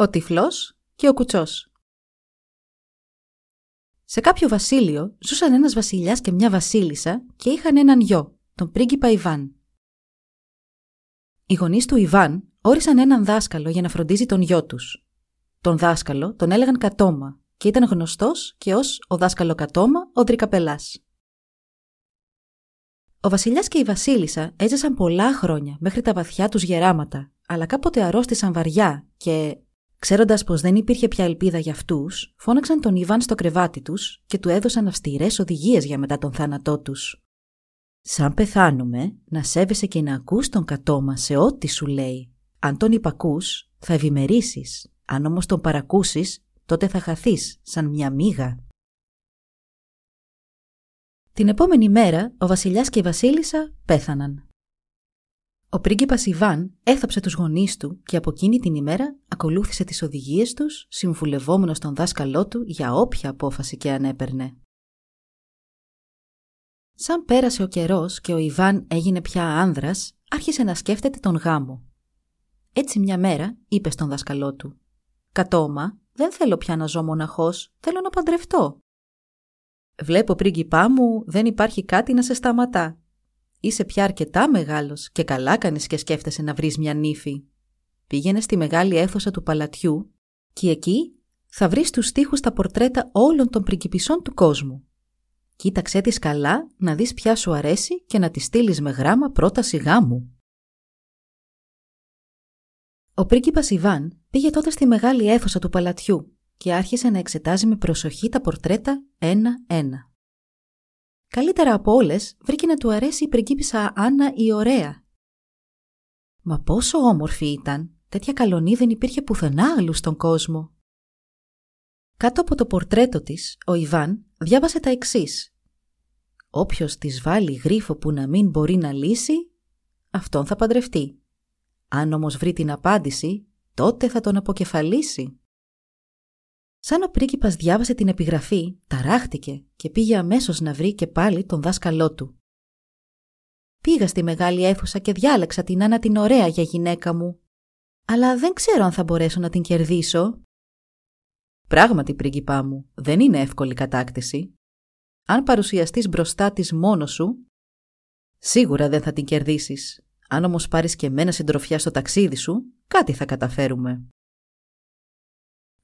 Ο τυφλός και ο κουτσός Σε κάποιο βασίλειο ζούσαν ένας βασιλιάς και μια βασίλισσα και είχαν έναν γιο, τον πρίγκιπα Ιβάν. Οι γονείς του Ιβάν όρισαν έναν δάσκαλο για να φροντίζει τον γιο τους. Τον δάσκαλο τον έλεγαν Κατώμα και ήταν γνωστός και ως ο δάσκαλο Κατώμα ο Τρικαπελάς. Ο βασιλιάς και η βασίλισσα έζησαν πολλά χρόνια μέχρι τα βαθιά τους γεράματα, αλλά κάποτε αρρώστησαν βαριά και Ξέροντας πως δεν υπήρχε πια ελπίδα για αυτούς, φώναξαν τον Ιβάν στο κρεβάτι τους και του έδωσαν αυστηρές οδηγίες για μετά τον θάνατό τους. Σαν πεθάνουμε, να σέβεσαι και να ακούς τον κατώμα σε ό,τι σου λέει. Αν τον υπακούς, θα ευημερήσει. Αν όμως τον παρακούσεις, τότε θα χαθείς σαν μια μύγα. Την επόμενη μέρα, ο βασιλιάς και η βασίλισσα πέθαναν. Ο πρίγκιπας Ιβάν έθαψε τους γονείς του και από εκείνη την ημέρα ακολούθησε τις οδηγίες τους, συμβουλευόμενος τον δάσκαλό του για όποια απόφαση και αν έπαιρνε. Σαν πέρασε ο καιρός και ο Ιβάν έγινε πια άνδρας, άρχισε να σκέφτεται τον γάμο. Έτσι μια μέρα είπε στον δάσκαλό του «Κατώμα, δεν θέλω πια να ζω μοναχός, θέλω να παντρευτώ». «Βλέπω πρίγκιπά μου, δεν υπάρχει κάτι να σε σταματά. Είσαι πια αρκετά μεγάλος και καλά κάνεις και σκέφτεσαι να βρεις μια νύφη. Πήγαινε στη μεγάλη αίθουσα του παλατιού και εκεί θα βρεις τους στίχους τα πορτρέτα όλων των πριγκιπισών του κόσμου. Κοίταξέ τις καλά να δεις ποια σου αρέσει και να τη στείλεις με γράμμα πρόταση γάμου. Ο πρίγκιπας Ιβάν πήγε τότε στη μεγάλη αίθουσα του παλατιού και άρχισε να εξετάζει με προσοχή τα πορτρέτα ένα-ένα. Καλύτερα από όλες βρήκε να του αρέσει η πριγκίπισσα Άννα η ωραία. Μα πόσο όμορφη ήταν, τέτοια καλονή δεν υπήρχε πουθενά αλλού στον κόσμο. Κάτω από το πορτρέτο της, ο Ιβάν διάβασε τα εξής. Όποιος της βάλει γρίφο που να μην μπορεί να λύσει, αυτόν θα παντρευτεί. Αν όμως βρει την απάντηση, τότε θα τον αποκεφαλίσει. Σαν ο πρίγκιπας διάβασε την επιγραφή, ταράχτηκε και πήγε αμέσως να βρει και πάλι τον δάσκαλό του. Πήγα στη μεγάλη αίθουσα και διάλεξα την Άννα την ωραία για γυναίκα μου. Αλλά δεν ξέρω αν θα μπορέσω να την κερδίσω. Πράγματι, πρίγκιπά μου, δεν είναι εύκολη κατάκτηση. Αν παρουσιαστείς μπροστά της μόνος σου, σίγουρα δεν θα την κερδίσεις. Αν όμως πάρεις και μένα συντροφιά στο ταξίδι σου, κάτι θα καταφέρουμε.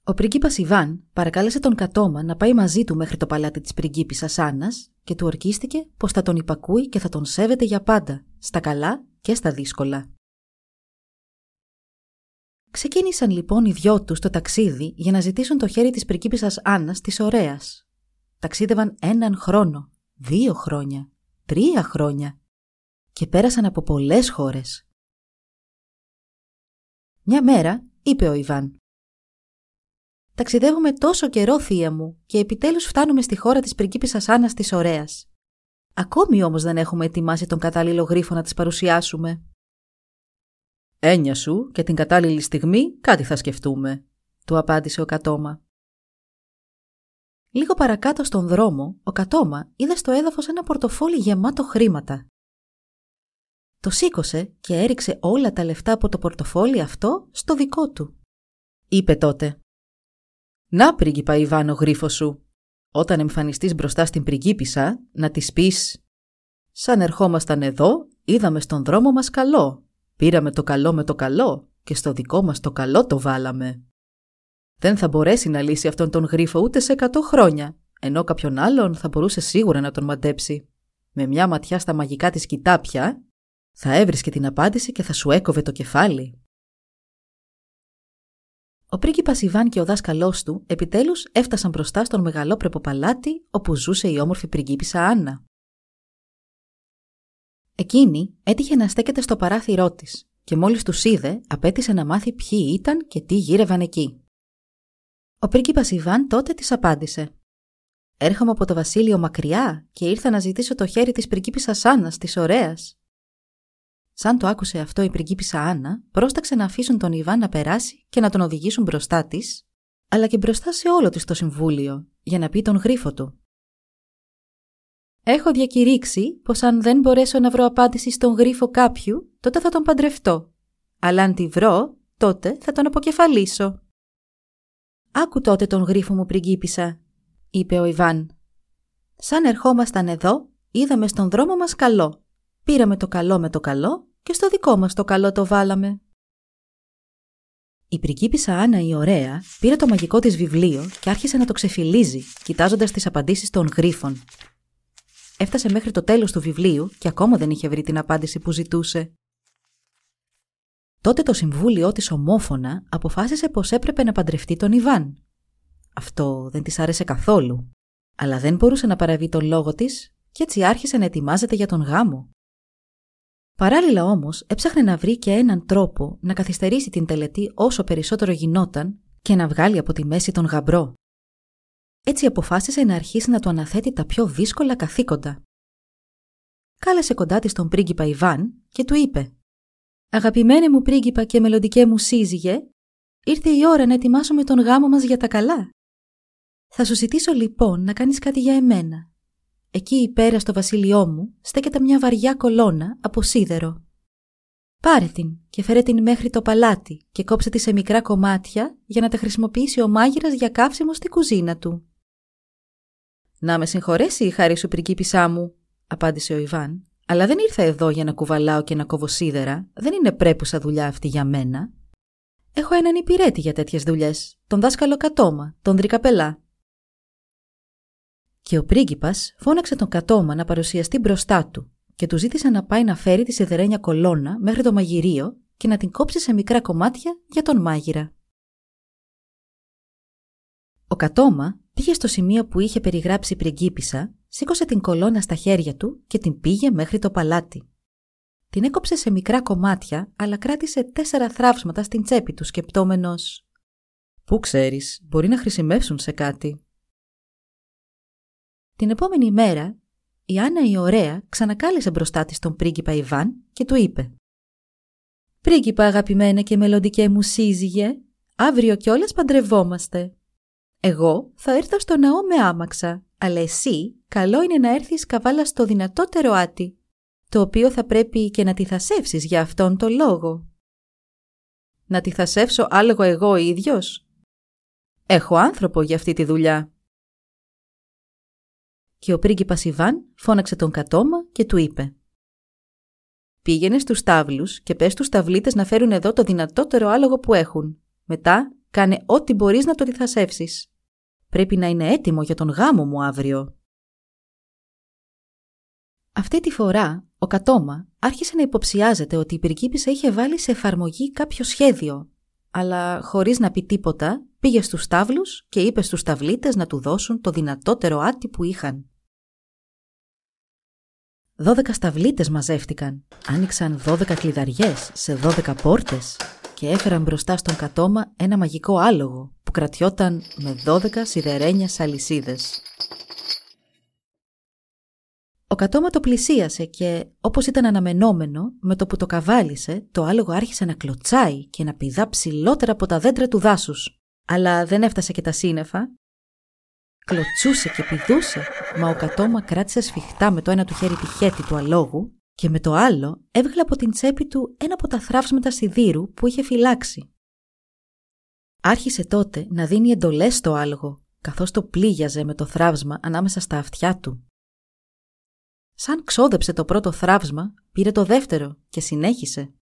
Ο πριγκίπας Ιβάν παρακάλεσε τον Κατώμα να πάει μαζί του μέχρι το παλάτι της πριγκίπισσας Άννας και του ορκίστηκε πως θα τον υπακούει και θα τον σέβεται για πάντα, στα καλά και στα δύσκολα. Ξεκίνησαν λοιπόν οι δυο τους το ταξίδι για να ζητήσουν το χέρι της πριγκίπισσας Άννας της ωραίας. Ταξίδευαν έναν χρόνο, δύο χρόνια, τρία χρόνια και πέρασαν από πολλές χώρες. Μια μέρα είπε ο Ιβάν Ταξιδεύουμε τόσο καιρό, θεία μου, και επιτέλους φτάνουμε στη χώρα της πριγκίπισσας Άννας της Ωραίας. Ακόμη όμως δεν έχουμε ετοιμάσει τον κατάλληλο γρίφο να της παρουσιάσουμε. Έννοια σου και την κατάλληλη στιγμή κάτι θα σκεφτούμε, του απάντησε ο Κατώμα. Λίγο παρακάτω στον δρόμο, ο Κατώμα είδε στο έδαφος ένα πορτοφόλι γεμάτο χρήματα. Το σήκωσε και έριξε όλα τα λεφτά από το πορτοφόλι αυτό στο δικό του. Είπε τότε «Να, πρίγκιπα Ιβάνο γρίφο σου, όταν εμφανιστείς μπροστά στην πριγκίπισσα, να της πεις «Σαν ερχόμασταν εδώ, είδαμε στον δρόμο μας καλό. Πήραμε το καλό με το καλό και στο δικό μας το καλό το βάλαμε». Δεν θα μπορέσει να λύσει αυτόν τον γρίφο ούτε σε εκατό χρόνια, ενώ κάποιον άλλον θα μπορούσε σίγουρα να τον μαντέψει. Με μια ματιά στα μαγικά της κοιτάπια, θα έβρισκε την απάντηση και θα σου έκοβε το κεφάλι. Ο πρίγκιπας Ιβάν και ο δάσκαλός του επιτέλους έφτασαν μπροστά στον μεγαλόπρεπο παλάτι όπου ζούσε η όμορφη πριγκίπισσα Άννα. Εκείνη έτυχε να στέκεται στο παράθυρό της και μόλις τους είδε απέτησε να μάθει ποιοι ήταν και τι γύρευαν εκεί. Ο πρίγκιπας Ιβάν τότε της απάντησε «Έρχομαι από το βασίλειο μακριά και ήρθα να ζητήσω το χέρι της πριγκίπισσας Άννας, της ωραίας». Σαν το άκουσε αυτό η πριγκίπισσα Άννα, πρόσταξε να αφήσουν τον Ιβάν να περάσει και να τον οδηγήσουν μπροστά της, αλλά και μπροστά σε όλο της το συμβούλιο, για να πει τον γρίφο του. Έχω διακηρύξει πως αν δεν μπορέσω να βρω απάντηση στον γρίφο κάποιου, τότε θα τον παντρευτώ. Αλλά αν τη βρω, τότε θα τον αποκεφαλίσω. Άκου τότε τον γρίφο μου πριγκίπισσα, είπε ο Ιβάν. Σαν ερχόμασταν εδώ, είδαμε στον δρόμο μας καλό. Πήραμε το καλό με το καλό και στο δικό μας το καλό το βάλαμε. Η πριγκίπισσα Άννα η ωραία πήρε το μαγικό της βιβλίο και άρχισε να το ξεφυλίζει, κοιτάζοντας τις απαντήσεις των γρίφων. Έφτασε μέχρι το τέλος του βιβλίου και ακόμα δεν είχε βρει την απάντηση που ζητούσε. Τότε το συμβούλιο της ομόφωνα αποφάσισε πως έπρεπε να παντρευτεί τον Ιβάν. Αυτό δεν της άρεσε καθόλου, αλλά δεν μπορούσε να παραβεί τον λόγο της και έτσι άρχισε να ετοιμάζεται για τον γάμο. Παράλληλα όμως έψαχνε να βρει και έναν τρόπο να καθυστερήσει την τελετή όσο περισσότερο γινόταν και να βγάλει από τη μέση τον γαμπρό. Έτσι αποφάσισε να αρχίσει να του αναθέτει τα πιο δύσκολα καθήκοντα. Κάλεσε κοντά της τον πρίγκιπα Ιβάν και του είπε «Αγαπημένε μου πρίγκιπα και μελλοντικέ μου σύζυγε, ήρθε η ώρα να ετοιμάσουμε τον γάμο μας για τα καλά. Θα σου ζητήσω λοιπόν να κάνεις κάτι για εμένα Εκεί πέρα στο βασίλειό μου στέκεται μια βαριά κολόνα από σίδερο. Πάρε την και φέρε την μέχρι το παλάτι και κόψε τη σε μικρά κομμάτια για να τα χρησιμοποιήσει ο μάγειρας για καύσιμο στη κουζίνα του. «Να με συγχωρέσει η χάρη σου πριγκίπισσά μου», απάντησε ο Ιβάν, «αλλά δεν ήρθα εδώ για να κουβαλάω και να κόβω σίδερα. Δεν είναι πρέπουσα δουλειά αυτή για μένα. Έχω έναν υπηρέτη για τέτοιες δουλειές, τον δάσκαλο Κατώμα, τον Δρικαπελά. Και ο πρίγκιπας φώναξε τον κατόμα να παρουσιαστεί μπροστά του και του ζήτησε να πάει να φέρει τη σιδερένια κολόνα μέχρι το μαγειρίο και να την κόψει σε μικρά κομμάτια για τον μάγειρα. Ο κατόμα πήγε στο σημείο που είχε περιγράψει η πριγκίπισσα, σήκωσε την κολόνα στα χέρια του και την πήγε μέχρι το παλάτι. Την έκοψε σε μικρά κομμάτια, αλλά κράτησε τέσσερα θράψματα στην τσέπη του σκεπτόμενος «Πού ξέρεις, μπορεί να χρησιμεύσουν σε κάτι». Την επόμενη μέρα, η Άννα η ωραία ξανακάλεσε μπροστά της τον πρίγκιπα Ιβάν και του είπε «Πρίγκιπα αγαπημένα και μελλοντικέ μου σύζυγε, αύριο κιόλας παντρευόμαστε. Εγώ θα έρθω στο ναό με άμαξα, αλλά εσύ καλό είναι να έρθεις καβάλα στο δυνατότερο άτι, το οποίο θα πρέπει και να τη θασεύσεις για αυτόν τον λόγο». «Να τη θασεύσω άλογο εγώ ίδιος» «Έχω άνθρωπο για αυτή τη δουλειά», και ο πρίγκιπας Ιβάν φώναξε τον κατόμα και του είπε «Πήγαινε στους τάβλους και πες στους ταυλίτες να φέρουν εδώ το δυνατότερο άλογο που έχουν. Μετά κάνε ό,τι μπορείς να το διθασεύσεις. Πρέπει να είναι έτοιμο για τον γάμο μου αύριο». Αυτή τη φορά ο Κατόμα άρχισε να υποψιάζεται ότι η πριγκίπισσα είχε βάλει σε εφαρμογή κάποιο σχέδιο, αλλά χωρίς να πει τίποτα πήγε στους τάβλους και είπε στους ταυλίτες να του δώσουν το δυνατότερο άτι που είχαν. Δώδεκα σταυλίτες μαζεύτηκαν, άνοιξαν δώδεκα κλειδαριές σε δώδεκα πόρτες και έφεραν μπροστά στον κατώμα ένα μαγικό άλογο που κρατιόταν με δώδεκα σιδερένια αλυσίδες. Ο κατώμα το πλησίασε και, όπως ήταν αναμενόμενο, με το που το καβάλισε, το άλογο άρχισε να κλωτσάει και να πηδά ψηλότερα από τα δέντρα του δάσους. Αλλά δεν έφτασε και τα σύννεφα Κλωτσούσε και πηδούσε, μα ο κατόμα κράτησε σφιχτά με το ένα του χέρι τη χέτη του αλόγου και με το άλλο έβγαλε από την τσέπη του ένα από τα θράψματα σιδήρου που είχε φυλάξει. Άρχισε τότε να δίνει εντολές στο άλογο, καθώς το πλήγιαζε με το θράψμα ανάμεσα στα αυτιά του. Σαν ξόδεψε το πρώτο θράψμα, πήρε το δεύτερο και συνέχισε.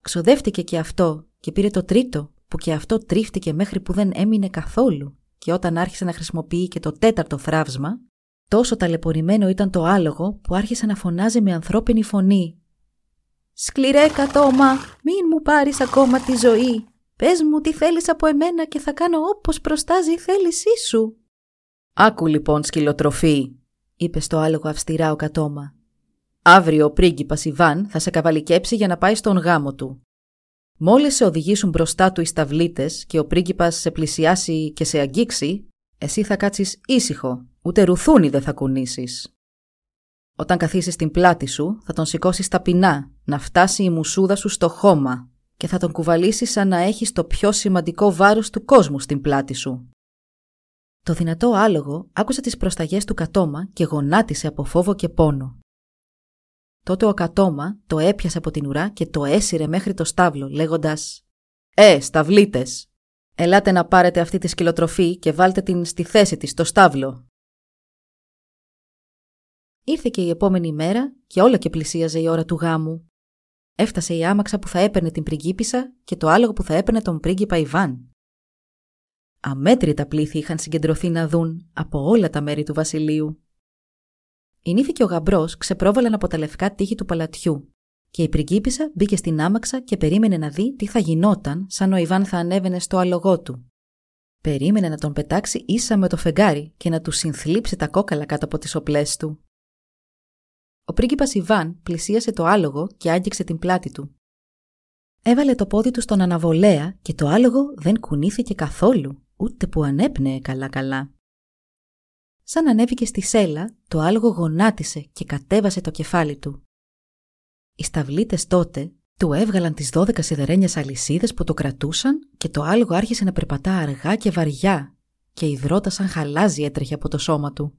Ξοδεύτηκε και αυτό και πήρε το τρίτο, που και αυτό τρίφτηκε μέχρι που δεν έμεινε καθόλου και όταν άρχισε να χρησιμοποιεί και το τέταρτο θράψμα, τόσο ταλαιπωρημένο ήταν το άλογο που άρχισε να φωνάζει με ανθρώπινη φωνή. «Σκληρέ κατώμα, μην μου πάρεις ακόμα τη ζωή. Πες μου τι θέλεις από εμένα και θα κάνω όπως προστάζει η θέλησή σου». «Άκου λοιπόν σκυλοτροφή», είπε στο άλογο αυστηρά ο κατώμα. Αύριο ο πρίγκιπας Ιβάν θα σε καβαλικέψει για να πάει στον γάμο του. Μόλις σε οδηγήσουν μπροστά του οι σταυλίτες και ο πρίγκιπας σε πλησιάσει και σε αγγίξει, εσύ θα κάτσεις ήσυχο, ούτε ρουθούνι δεν θα κουνήσεις. Όταν καθίσεις στην πλάτη σου, θα τον σηκώσεις ταπεινά, να φτάσει η μουσούδα σου στο χώμα και θα τον κουβαλήσεις σαν να έχεις το πιο σημαντικό βάρος του κόσμου στην πλάτη σου. Το δυνατό άλογο άκουσε τις προσταγές του κατώμα και γονάτισε από φόβο και πόνο. Τότε ο κατώμα το έπιασε από την ουρά και το έσυρε μέχρι το στάβλο, λέγοντας «Ε, σταυλίτες, ελάτε να πάρετε αυτή τη σκυλοτροφή και βάλτε την στη θέση της στο στάβλο». Ήρθε και η επόμενη μέρα και όλα και πλησίαζε η ώρα του γάμου. Έφτασε η άμαξα που θα έπαιρνε την πριγκίπισσα και το άλογο που θα έπαιρνε τον πρίγκιπα Ιβάν. Αμέτρητα πλήθη είχαν συγκεντρωθεί να δουν από όλα τα μέρη του βασιλείου. Η νύφη και ο γαμπρός ξεπρόβαλαν από τα λευκά τείχη του παλατιού και η πριγκίπισσα μπήκε στην άμαξα και περίμενε να δει τι θα γινόταν σαν ο Ιβάν θα ανέβαινε στο άλογό του. Περίμενε να τον πετάξει ίσα με το φεγγάρι και να του συνθλίψει τα κόκαλα κάτω από τις οπλές του. Ο πρίγκιπας Ιβάν πλησίασε το άλογο και άγγιξε την πλάτη του. Έβαλε το πόδι του στον αναβολέα και το άλογο δεν κουνήθηκε καθόλου, ούτε που ανέπνεε καλά-καλά. Σαν ανέβηκε στη σέλα, το άλογο γονάτισε και κατέβασε το κεφάλι του. Οι σταυλίτες τότε του έβγαλαν τις δώδεκα σιδερένιες αλυσίδες που το κρατούσαν και το άλογο άρχισε να περπατά αργά και βαριά και η δρότα σαν χαλάζι έτρεχε από το σώμα του.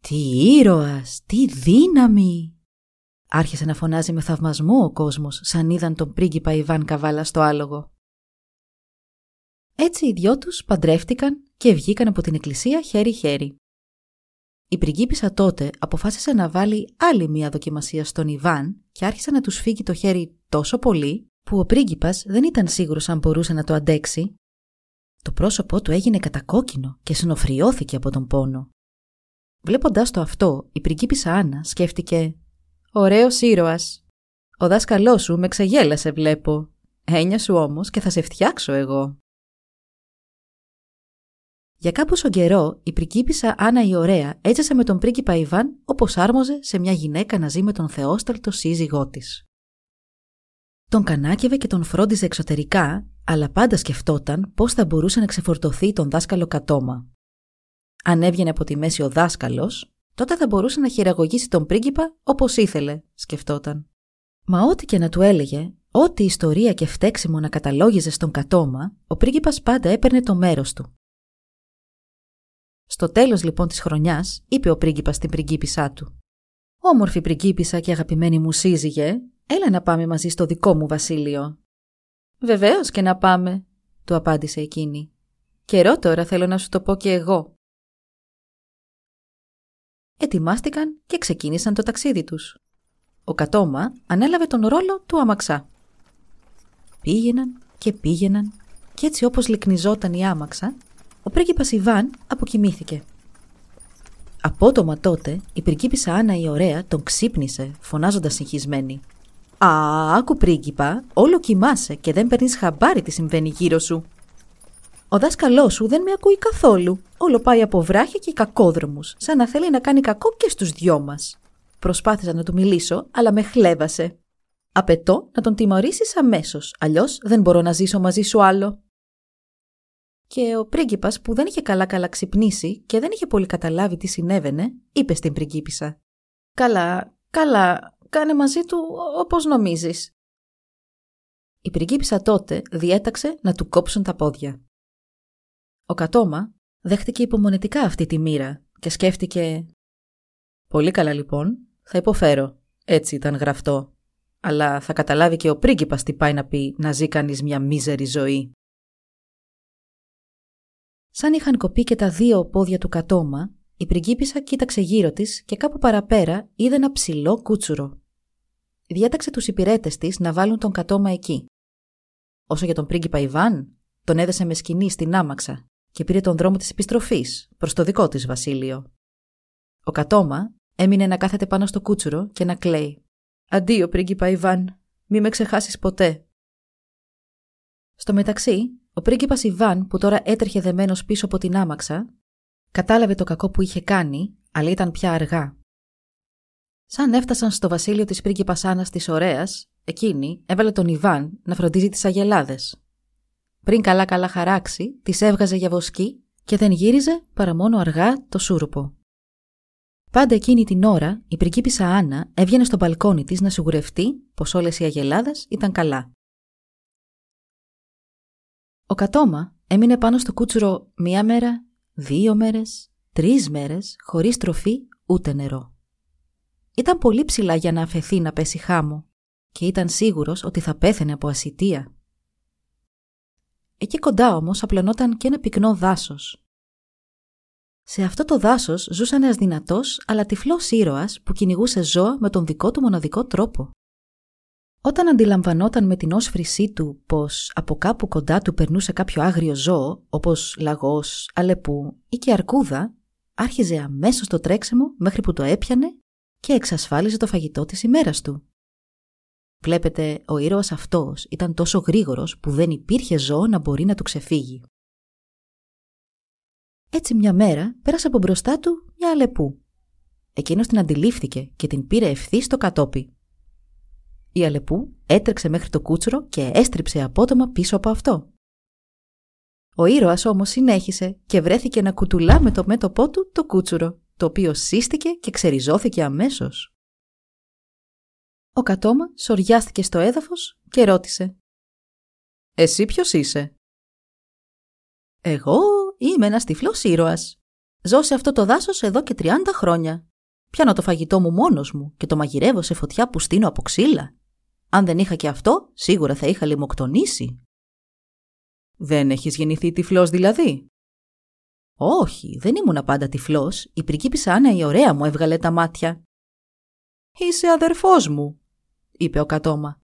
«Τι ήρωας! Τι δύναμη!» Άρχισε να φωνάζει με θαυμασμό ο κόσμος σαν είδαν τον πρίγκιπα Ιβάν Καβάλα στο άλογο. Έτσι οι δυο τους παντρεύτηκαν και βγήκαν από την εκκλησία χέρι-χέρι. Η πριγκίπισσα τότε αποφάσισε να βάλει άλλη μία δοκιμασία στον Ιβάν και άρχισε να τους φύγει το χέρι τόσο πολύ που ο πρίγκιπας δεν ήταν σίγουρος αν μπορούσε να το αντέξει. Το πρόσωπό του έγινε κατακόκκινο και συνοφριώθηκε από τον πόνο. Βλέποντάς το αυτό, η πριγκίπισσα Άννα σκέφτηκε «Ωραίος ήρωας. Ο δάσκαλός σου με ξεγέλασε βλέπω. Έννοια σου όμως και θα σε φτιάξω εγώ». Για κάποιο καιρό, η πριγκίπισσα Άννα η Ωραία έζησε με τον πρίγκιπα Ιβάν όπως άρμοζε σε μια γυναίκα να ζει με τον θεόσταλτο σύζυγό της. Τον κανάκευε και τον φρόντιζε εξωτερικά, αλλά πάντα σκεφτόταν πώς θα μπορούσε να ξεφορτωθεί τον δάσκαλο κατώμα. Αν έβγαινε από τη μέση ο δάσκαλος, τότε θα μπορούσε να χειραγωγήσει τον πρίγκιπα όπως ήθελε, σκεφτόταν. Μα ό,τι και να του έλεγε, ό,τι ιστορία και φταίξιμο να καταλόγιζε στον κατώμα, ο πρίγκιπας πάντα έπαιρνε το μέρος του. Στο τέλος λοιπόν της χρονιάς, είπε ο πρίγκιπας στην πριγκίπισά του. Όμορφη πριγκίπισσα και αγαπημένη μου σύζυγε, έλα να πάμε μαζί στο δικό μου βασίλειο. Βεβαίως και να πάμε, του απάντησε εκείνη. Καιρό τώρα θέλω να σου το πω και εγώ. Ετοιμάστηκαν και ξεκίνησαν το ταξίδι τους. Ο Κατώμα ανέλαβε τον ρόλο του αμαξά. Πήγαιναν και πήγαιναν και έτσι όπως λυκνιζόταν η άμαξα, ο πρίγκιπας Ιβάν αποκοιμήθηκε. Απότομα τότε η πριγκίπισσα Άννα η ωραία τον ξύπνησε φωνάζοντας συγχυσμένη. «Α, άκου πρίγκιπα, όλο κοιμάσαι και δεν παίρνεις χαμπάρι τι συμβαίνει γύρω σου. Ο δάσκαλός σου δεν με ακούει καθόλου. Όλο πάει από βράχια και κακόδρομους, σαν να θέλει να κάνει κακό και στους δυο μας. Προσπάθησα να του μιλήσω, αλλά με χλέβασε. Απαιτώ να τον τιμωρήσεις αμέσως, αλλιώς δεν μπορώ να ζήσω μαζί σου άλλο. Και ο πρίγκιπας που δεν είχε καλά-καλά ξυπνήσει και δεν είχε πολύ καταλάβει τι συνέβαινε, είπε στην πριγκίπισσα. «Καλά, καλά, κάνε μαζί του όπως νομίζεις». Η πριγκίπισσα τότε διέταξε να του κόψουν τα πόδια. Ο Κατώμα δέχτηκε υπομονετικά αυτή τη μοίρα και σκέφτηκε «Πολύ καλά λοιπόν, θα υποφέρω, έτσι ήταν γραφτό, αλλά θα καταλάβει και ο πρίγκιπας τι πάει να πει να ζει κανείς μια μίζερη ζωή». Σαν είχαν κοπεί και τα δύο πόδια του κατώμα, η πριγκίπισσα κοίταξε γύρω της και κάπου παραπέρα είδε ένα ψηλό κούτσουρο. Διέταξε τους υπηρέτες της να βάλουν τον κατώμα εκεί. Όσο για τον πρίγκιπα Ιβάν, τον έδεσε με σκηνή στην άμαξα και πήρε τον δρόμο της επιστροφής προς το δικό της βασίλειο. Ο κατώμα έμεινε να κάθεται πάνω στο κούτσουρο και να κλαίει. «Αντίο, πρίγκιπα Ιβάν, μη με ξεχάσεις ποτέ». Στο μεταξύ, ο πρίγκιπας Ιβάν, που τώρα έτρεχε δεμένος πίσω από την άμαξα, κατάλαβε το κακό που είχε κάνει, αλλά ήταν πια αργά. Σαν έφτασαν στο βασίλειο της πρίγκιπας Άννας της Ωραίας, εκείνη έβαλε τον Ιβάν να φροντίζει τις αγελάδες. Πριν καλά-καλά χαράξει, τις έβγαζε για βοσκή και δεν γύριζε παρά μόνο αργά το σούρουπο. Πάντα εκείνη την ώρα η πριγκίπισσα Άννα έβγαινε στο μπαλκόνι της να σιγουρευτεί πως όλες οι αγελάδες ήταν καλά. Ο Κατώμα έμεινε πάνω στο κούτσουρο μία μέρα, δύο μέρες, τρεις μέρες χωρίς τροφή ούτε νερό. Ήταν πολύ ψηλά για να αφαιθεί να πέσει χάμω και ήταν σίγουρος ότι θα πέθαινε από ασυτεία. Εκεί κοντά όμως απλωνόταν και ένα πυκνό δάσος. Σε αυτό το δάσος ζούσε ένας δυνατός αλλά τυφλός ήρωας που κυνηγούσε ζώα με τον δικό του μοναδικό τρόπο. Όταν αντιλαμβανόταν με την όσφρησή του πως από κάπου κοντά του περνούσε κάποιο άγριο ζώο, όπως λαγός, αλεπού ή και αρκούδα, άρχιζε αμέσως το τρέξιμο μέχρι που το έπιανε και εξασφάλιζε το φαγητό της ημέρας του. Βλέπετε, ο ήρωας αυτός ήταν τόσο γρήγορος που δεν υπήρχε ζώο να μπορεί να του ξεφύγει. Έτσι μια μέρα πέρασε από μπροστά του μια αλεπού. Εκείνος την αντιλήφθηκε και την πήρε ευθύς στο κατόπι. Η Αλεπού έτρεξε μέχρι το κούτσουρο και έστριψε απότομα πίσω από αυτό. Ο ήρωας όμως συνέχισε και βρέθηκε να κουτουλά με το μέτωπό του το κούτσουρο, το οποίο σύστηκε και ξεριζώθηκε αμέσως. Ο κατόμα σοριάστηκε στο έδαφος και ρώτησε «Εσύ ποιος είσαι» «Εγώ είμαι ένας τυφλός ήρωας. Ζω σε αυτό το δάσος εδώ και 30 χρόνια. Πιάνω το φαγητό μου μόνος μου και το μαγειρεύω σε φωτιά που στείνω από ξύλα. Αν δεν είχα και αυτό, σίγουρα θα είχα λιμοκτονήσει. Δεν έχεις γεννηθεί τυφλός δηλαδή; Όχι, δεν ήμουν πάντα τυφλός. Η πριγκίπισσα Άννα η ωραία μου έβγαλε τα μάτια. Είσαι αδερφός μου, είπε ο κατόμα.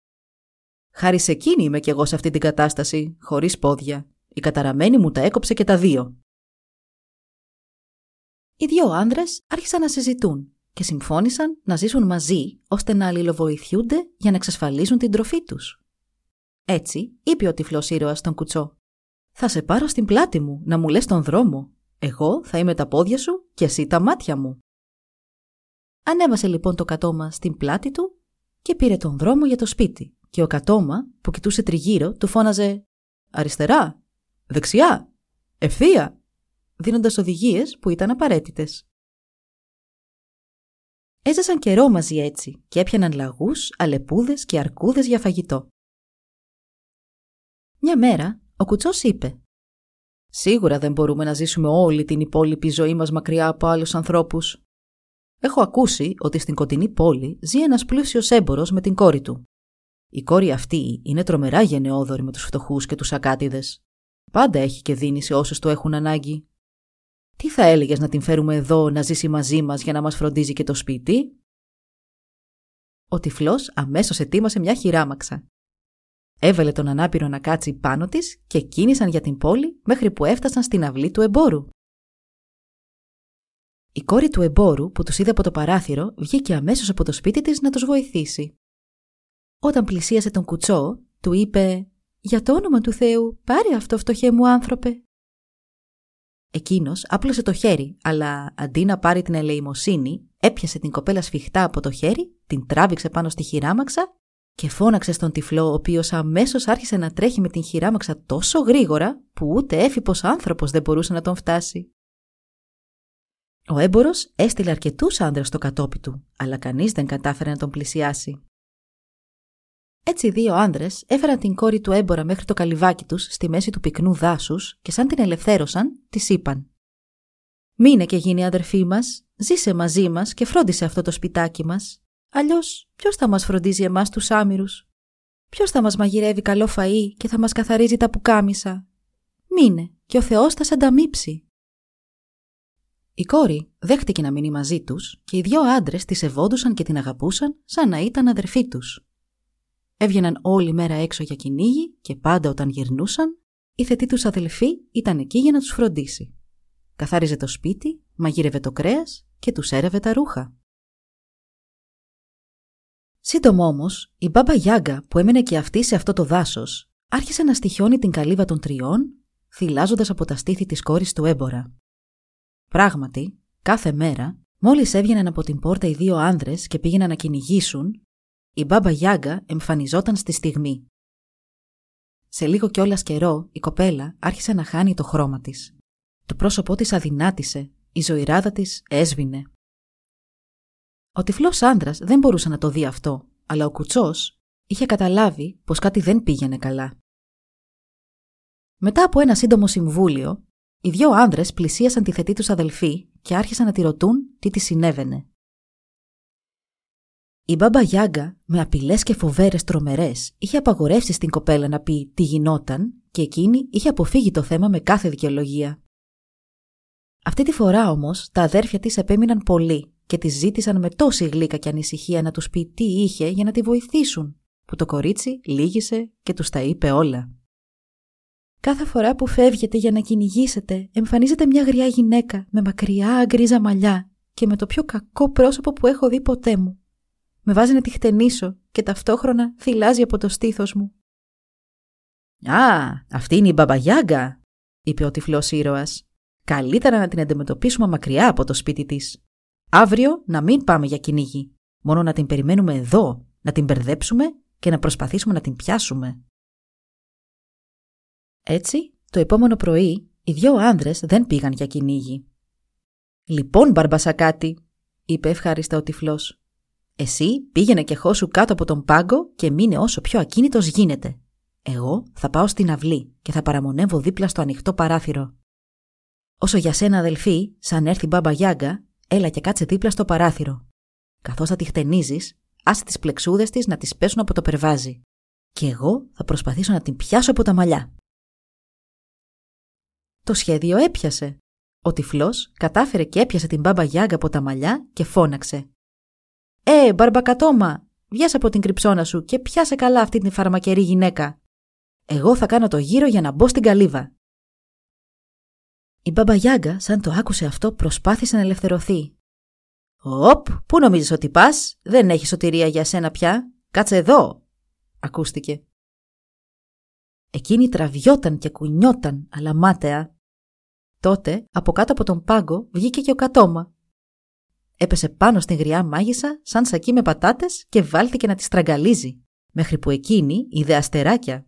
Χάρη σε εκείνη είμαι κι εγώ σε αυτή την κατάσταση, χωρίς πόδια. Η καταραμένη μου τα έκοψε και τα δύο. Οι δύο άνδρες άρχισαν να συζητούν και συμφώνησαν να ζήσουν μαζί ώστε να αλληλοβοηθιούνται για να εξασφαλίζουν την τροφή τους. Έτσι, είπε ο τυφλός ήρωας στον κουτσό. «Θα σε πάρω στην πλάτη μου να μου λες τον δρόμο. Εγώ θα είμαι τα πόδια σου και εσύ τα μάτια μου». Ανέβασε λοιπόν το κατώμα στην πλάτη του και πήρε τον δρόμο για το σπίτι και ο κατώμα που κοιτούσε τριγύρω του φώναζε «Αριστερά, δεξιά, ευθεία» δίνοντας οδηγίες που ήταν απαραίτητες. Έζησαν καιρό μαζί έτσι και έπιαναν λαγούς, αλεπούδες και αρκούδες για φαγητό. Μια μέρα ο κουτσός είπε «Σίγουρα δεν μπορούμε να ζήσουμε όλη την υπόλοιπη ζωή μας μακριά από άλλους ανθρώπους. Έχω ακούσει ότι στην κοντινή πόλη ζει ένας πλούσιος έμπορος με την κόρη του. Η κόρη αυτή είναι τρομερά γενναιόδορη με τους φτωχούς και τους ακάτιδες. Πάντα έχει και δίνει σε όσους το έχουν ανάγκη. Τι θα έλεγες να την φέρουμε εδώ να ζήσει μαζί μας για να μας φροντίζει και το σπίτι; Ο τυφλός αμέσως ετοίμασε μια χειράμαξα. Έβαλε τον ανάπηρο να κάτσει πάνω της και κίνησαν για την πόλη μέχρι που έφτασαν στην αυλή του εμπόρου. Η κόρη του εμπόρου που τους είδε από το παράθυρο βγήκε αμέσως από το σπίτι της να τους βοηθήσει. Όταν πλησίασε τον κουτσό, του είπε «Για το όνομα του Θεού, πάρε αυτό φτωχέ μου άνθρωπε». Εκείνος άπλωσε το χέρι, αλλά αντί να πάρει την ελεημοσύνη, έπιασε την κοπέλα σφιχτά από το χέρι, την τράβηξε πάνω στη χειράμαξα και φώναξε στον τυφλό, ο οποίος αμέσως άρχισε να τρέχει με την χειράμαξα τόσο γρήγορα που ούτε έφυπο άνθρωπος δεν μπορούσε να τον φτάσει. Ο έμπορο έστειλε αρκετούς άντρε στο κατόπι του, αλλά κανείς δεν κατάφερε να τον πλησιάσει. Έτσι οι δύο άντρε έφεραν την κόρη του έμπορα μέχρι το καλυβάκι τους στη μέση του πυκνού δάσους και σαν την ελευθέρωσαν, της είπαν: Μείνε και γίνει αδερφή μας, ζήσε μαζί μας και φρόντισε αυτό το σπιτάκι μας. Αλλιώς, ποιος θα μας φροντίζει εμάς τους άμυρους; Ποιος θα μας μαγειρεύει καλό φαΐ και θα μας καθαρίζει τα πουκάμισα; Μείνε και ο Θεός θα σε ανταμείψει. Η κόρη δέχτηκε να μείνει μαζί τους και οι δύο άντρε τη σεβόντουσαν και την αγαπούσαν σαν να ήταν αδερφοί τους. Έβγαιναν όλη μέρα έξω για κυνήγι και πάντα όταν γυρνούσαν, η θετή τους αδελφή ήταν εκεί για να τους φροντίσει. Καθάριζε το σπίτι, μαγείρευε το κρέας και τους έρευε τα ρούχα. Σύντομα όμως, η μπάμπα Γιάγκα που έμενε και αυτή σε αυτό το δάσος, άρχισε να στοιχιώνει την καλύβα των τριών, θυλάζοντας από τα στήθη της κόρης του έμπορα. Πράγματι, κάθε μέρα, Μόλις έβγαιναν από την πόρτα οι δύο άνδρες και πήγαιναν να κυνηγήσουν, η μπάμπα Γιάγκα εμφανιζόταν στη στιγμή. Σε λίγο κιόλας καιρό η κοπέλα άρχισε να χάνει το χρώμα της. Το πρόσωπό της αδυνάτησε, η ζωηράδα της έσβηνε. Ο τυφλός άντρας δεν μπορούσε να το δει αυτό, αλλά ο κουτσός είχε καταλάβει πως κάτι δεν πήγαινε καλά. Μετά από ένα σύντομο συμβούλιο, οι δυο άνδρες πλησίασαν τη θετή τους αδελφή και άρχισαν να τη ρωτούν τι της συνέβαινε. Η μπάμπα Γιάγκα, με απειλές και φοβέρες τρομερές, είχε απαγορεύσει στην κοπέλα να πει τι γινόταν και εκείνη είχε αποφύγει το θέμα με κάθε δικαιολογία. Αυτή τη φορά όμως τα αδέρφια της επέμειναν πολύ και τη ζήτησαν με τόση γλύκα και ανησυχία να τους πει τι είχε για να τη βοηθήσουν, που το κορίτσι λύγησε και τους τα είπε όλα. Κάθε φορά που φεύγετε για να κυνηγήσετε, εμφανίζεται μια γριά γυναίκα με μακριά γκρίζα μαλλιά και με το πιο κακό πρόσωπο που έχω δει ποτέ μου. Με βάζει να τη χτενίσω και ταυτόχρονα θυλάζει από το στήθος μου. «Α, αυτή είναι η μπαμπαγιάγκα», είπε ο τυφλός ήρωας. «Καλύτερα να την αντιμετωπίσουμε μακριά από το σπίτι της. Αύριο να μην πάμε για κυνήγι. Μόνο να την περιμένουμε εδώ, να την μπερδέψουμε και να προσπαθήσουμε να την πιάσουμε». Έτσι, το επόμενο πρωί, οι δυο άνδρες δεν πήγαν για κυνήγι. «Λοιπόν, μπαρμπασακάτι», είπε ευχάριστα ο τυφλός. «Εσύ πήγαινε και χώσου κάτω από τον πάγκο και μείνε όσο πιο ακίνητος γίνεται. Εγώ θα πάω στην αυλή και θα παραμονεύω δίπλα στο ανοιχτό παράθυρο. Όσο για σένα, αδελφή, σαν έρθει μπάμπα Γιάγκα, έλα και κάτσε δίπλα στο παράθυρο. Καθώς θα τη χτενίζεις, άσε τις πλεξούδες της να τις πέσουν από το περβάζι. Και εγώ θα προσπαθήσω να την πιάσω από τα μαλλιά. Το σχέδιο έπιασε. Ο τυφλός κατάφερε και έπιασε την μπάμπα Γιάγκα από τα μαλλιά και φώναξε. «Ε, μπαρμπακατόμα, βγες από την κρυψώνα σου και πιάσε καλά αυτή την φαρμακερή γυναίκα. Εγώ θα κάνω το γύρο για να μπω στην καλύβα». Η μπάμπα Γιάγκα, σαν το άκουσε αυτό, προσπάθησε να ελευθερωθεί. «Οπ, πού νομίζεις ότι πας, δεν έχει σωτηρία για σένα πια, κάτσε εδώ», ακούστηκε. Εκείνη τραβιόταν και κουνιόταν, αλλά μάταια. Τότε, από κάτω από τον πάγκο, βγήκε και ο κατόμα. Έπεσε πάνω στην γριά μάγισσα, σαν σακί με πατάτες και βάλθηκε να τη στραγγαλίζει, μέχρι που εκείνη είδε αστεράκια.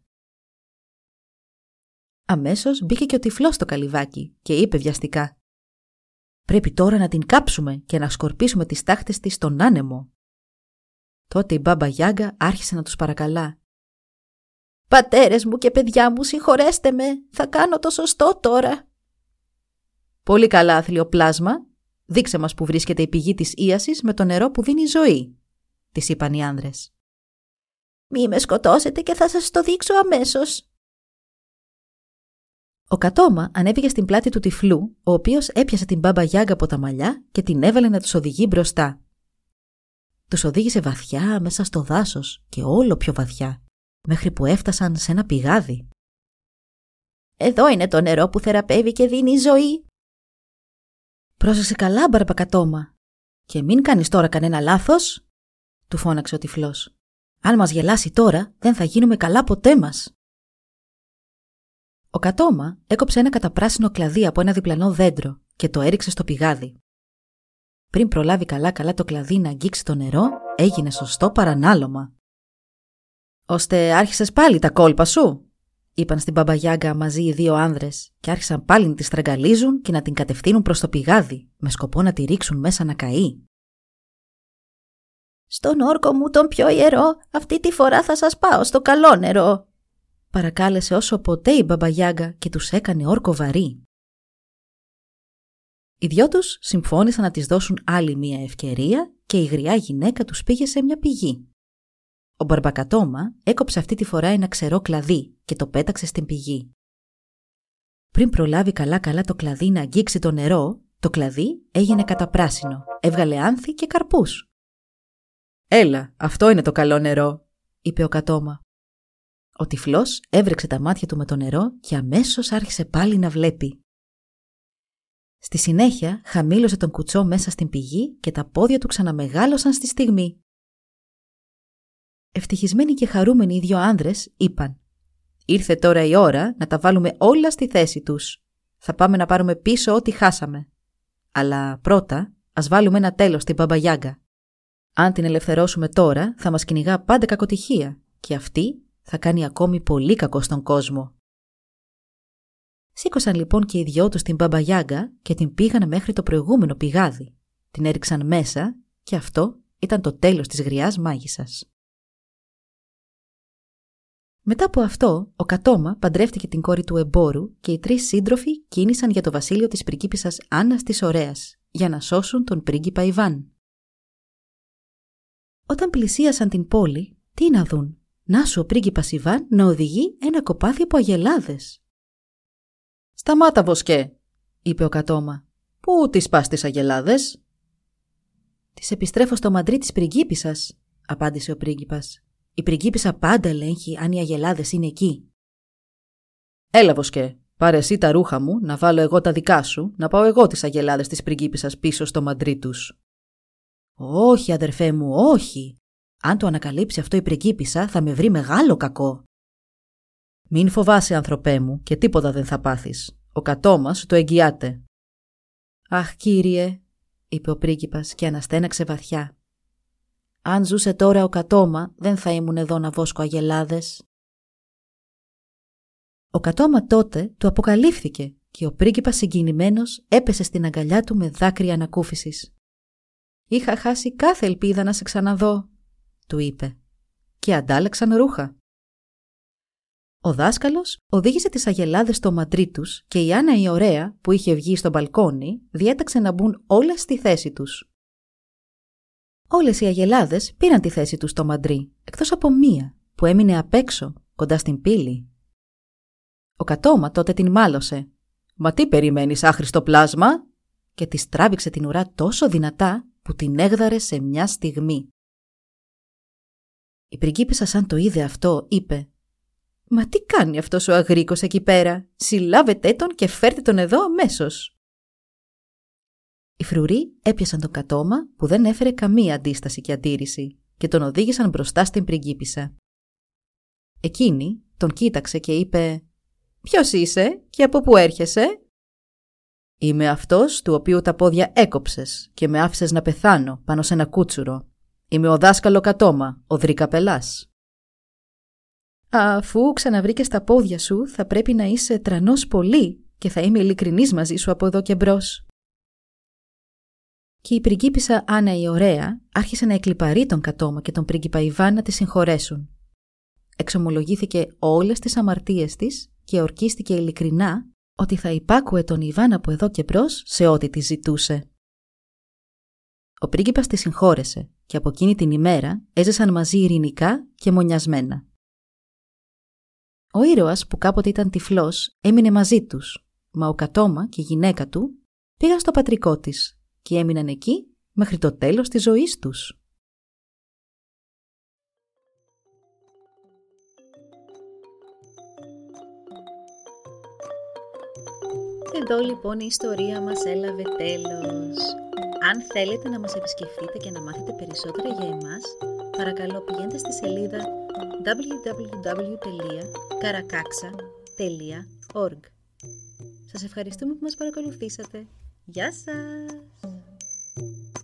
Αμέσως μπήκε και ο τυφλός στο καλυβάκι και είπε βιαστικά «Πρέπει τώρα να την κάψουμε και να σκορπίσουμε τις τάχτες της στον άνεμο». Τότε η μπάμπα Γιάγκα άρχισε να τους παρακαλά «Πατέρες μου και παιδιά μου, συγχωρέστε με, θα κάνω το σωστό τώρα». «Πολύ καλά, άθλιο πλάσμα. Δείξε μας που βρίσκεται η πηγή της ίασης με το νερό που δίνει ζωή», της είπαν οι άνδρες. «Μη με σκοτώσετε και θα σας το δείξω αμέσως». Ο Κατόμα ανέβηκε στην πλάτη του τυφλού, ο οποίος έπιασε την μπάμπα Γιάγκα από τα μαλλιά και την έβαλε να τους οδηγεί μπροστά. Τους οδήγησε βαθιά μέσα στο δάσος και όλο πιο βαθιά μέχρι που έφτασαν σε ένα πηγάδι. «Εδώ είναι το νερό που θεραπεύει και δίνει ζωή». «Πρόσεξε καλά, μπαρμπακατόμα, και μην κάνεις τώρα κανένα λάθος», του φώναξε ο τυφλός. «Αν μας γελάσει τώρα, δεν θα γίνουμε καλά ποτέ μας». Ο Κατόμα έκοψε ένα καταπράσινο κλαδί από ένα διπλανό δέντρο και το έριξε στο πηγάδι. Πριν προλάβει καλά-καλά το κλαδί να αγγίξει το νερό, έγινε σωστό παρανάλωμα. «Ώστε άρχισες πάλι τα κόλπα σου», είπαν στην Μπαμπαγιάγκα μαζί οι δύο άνδρες και άρχισαν πάλι να τη στραγγαλίζουν και να την κατευθύνουν προς το πηγάδι με σκοπό να τη ρίξουν μέσα να καεί. «Στον όρκο μου τον πιο ιερό, αυτή τη φορά θα σας πάω στο καλό νερό», παρακάλεσε όσο ποτέ η Μπαμπαγιάγκα και τους έκανε όρκο βαρύ. Οι δυο τους συμφώνησαν να της δώσουν άλλη μία ευκαιρία και η γριά γυναίκα τους πήγε σε μια πηγή. Ο Μπαρμπακατόμα έκοψε αυτή τη φορά ένα ξερό κλαδί και το πέταξε στην πηγή. Πριν προλάβει καλά-καλά το κλαδί να αγγίξει το νερό, το κλαδί έγινε καταπράσινο, έβγαλε άνθη και καρπούς. «Έλα, αυτό είναι το καλό νερό», είπε ο Κατόμα. Ο τυφλός έβρεξε τα μάτια του με το νερό και αμέσως άρχισε πάλι να βλέπει. Στη συνέχεια χαμήλωσε τον κουτσό μέσα στην πηγή και τα πόδια του ξαναμεγάλωσαν στη στιγμή. Ευτυχισμένοι και χαρούμενοι οι δύο άνδρες είπαν «Ήρθε τώρα η ώρα να τα βάλουμε όλα στη θέση τους. Θα πάμε να πάρουμε πίσω ό,τι χάσαμε. Αλλά πρώτα Ας βάλουμε ένα τέλος στην Μπαμπαγιάγκα. Αν την ελευθερώσουμε τώρα, θα μας κυνηγά πάντα κακοτυχία και αυτή θα κάνει ακόμη πολύ κακό στον κόσμο. Σήκωσαν λοιπόν και οι δυο τους την Μπαμπαγιάγκα και την πήγαν μέχρι το προηγούμενο πηγάδι. Την έριξαν μέσα και αυτό ήταν το τέλος της γριάς μάγισσας. Μετά από αυτό, ο Κατόμα παντρεύτηκε την κόρη του εμπόρου και οι τρεις σύντροφοι κίνησαν για το βασίλειο της πριγκίπισσας Άννας της Ωραίας για να σώσουν τον πρίγκιπα Ιβάν. Όταν πλησίασαν την πόλη, τι να δουν, να σου ο πρίγκιπας Ιβάν να οδηγεί ένα κοπάδι από αγελάδες. «Σταμάτα, Βοσκέ», είπε ο Κατόμα. «Πού τις πας τις αγελάδες» «Τις επιστρέφω στο μαντρί της πριγκίπισσας», απάντησε ο πρίγκιπας. «Η πριγκίπισσα πάντα ελέγχει αν οι αγελάδες είναι εκεί». «Έλα, Βοσκέ, πάρε εσύ τα ρούχα μου, να βάλω εγώ τα δικά σου, να πάω εγώ τις αγελάδες της πριγκίπισσας πίσω στο μαντρί τους». «Όχι, αδερφέ μου, όχι. Αν το ανακαλύψει αυτό η πριγκίπισσα θα με βρει μεγάλο κακό». «Μην φοβάσαι, ανθρωπέ μου, και τίποτα δεν θα πάθεις. Ο κατόμας το εγγυάται». «Αχ, κύριε», είπε ο πρίγκιπας και αναστέναξε βαθιά. «Αν ζούσε τώρα ο κατόμα, δεν θα ήμουν εδώ να βόσκω αγελάδες». Ο κατόμα τότε του αποκαλύφθηκε και ο πρίγκιπας συγκινημένος έπεσε στην αγκαλιά του με δάκρυα ανακούφισης. «Είχα χάσει κάθε ελπίδα να σε ξαναδώ», του είπε, και αντάλλαξαν ρούχα. Ο δάσκαλος οδήγησε τις αγελάδες στο μαντρί τους και η Άννα η ωραία, που είχε βγει στο μπαλκόνι, διέταξε να μπουν όλες στη θέση τους. Όλες οι αγελάδες πήραν τη θέση τους στο μαντρί, εκτός από μία, που έμεινε απ' έξω, κοντά στην πύλη. Ο κατόμα τότε την μάλωσε. Μα τι περιμένεις, άχρηστο πλάσμα, και της τράβηξε την ουρά τόσο δυνατά που την έγδαρε σε μια στιγμή. Η πριγκίπισσα σαν το είδε αυτό είπε «Μα τι κάνει αυτός ο αγρίκος εκεί πέρα, συλλάβετε τον και φέρτε τον εδώ αμέσως». Οι φρουροί έπιασαν τον κατόμα που δεν έφερε καμία αντίσταση και αντίρρηση και τον οδήγησαν μπροστά στην πριγκίπισσα. Εκείνη τον κοίταξε και είπε «Ποιος είσαι και από πού έρχεσαι» «Είμαι αυτός του οποίου τα πόδια έκοψες και με άφησες να πεθάνω πάνω σε ένα κούτσουρο. Είμαι ο δάσκαλο Κατόμα, ο Δρικαπελάς». Αφού ξαναβρήκες τα πόδια σου, θα πρέπει να είσαι τρανός πολύ και θα είμαι ειλικρινής μαζί σου από εδώ και μπρος. Και η πριγκίπισσα Άννα η ωραία άρχισε να εκλυπαρεί τον Κατόμα και τον πρίγκιπα Ιβάν να τη συγχωρέσουν. Εξομολογήθηκε όλες τις αμαρτίες της και ορκίστηκε ειλικρινά ότι θα υπάκουε τον Ιβάν από εδώ και μπρος σε ό,τι τη ζητούσε. Ο πρίγκιπας τη συγχώρεσε και από εκείνη την ημέρα έζησαν μαζί ειρηνικά και μονιασμένα. Ο ήρωας που κάποτε ήταν τυφλός έμεινε μαζί τους, μα ο Κατόμα και η γυναίκα του πήγαν στο πατρικό της και έμειναν εκεί μέχρι το τέλος της ζωής τους. Εδώ λοιπόν η ιστορία μας έλαβε τέλος. Αν θέλετε να μας επισκεφτείτε και να μάθετε περισσότερα για εμάς, παρακαλώ πηγαίνετε στη σελίδα www.karakaksa.org Σας ευχαριστούμε που μας παρακολουθήσατε. Γεια σας! Thank you.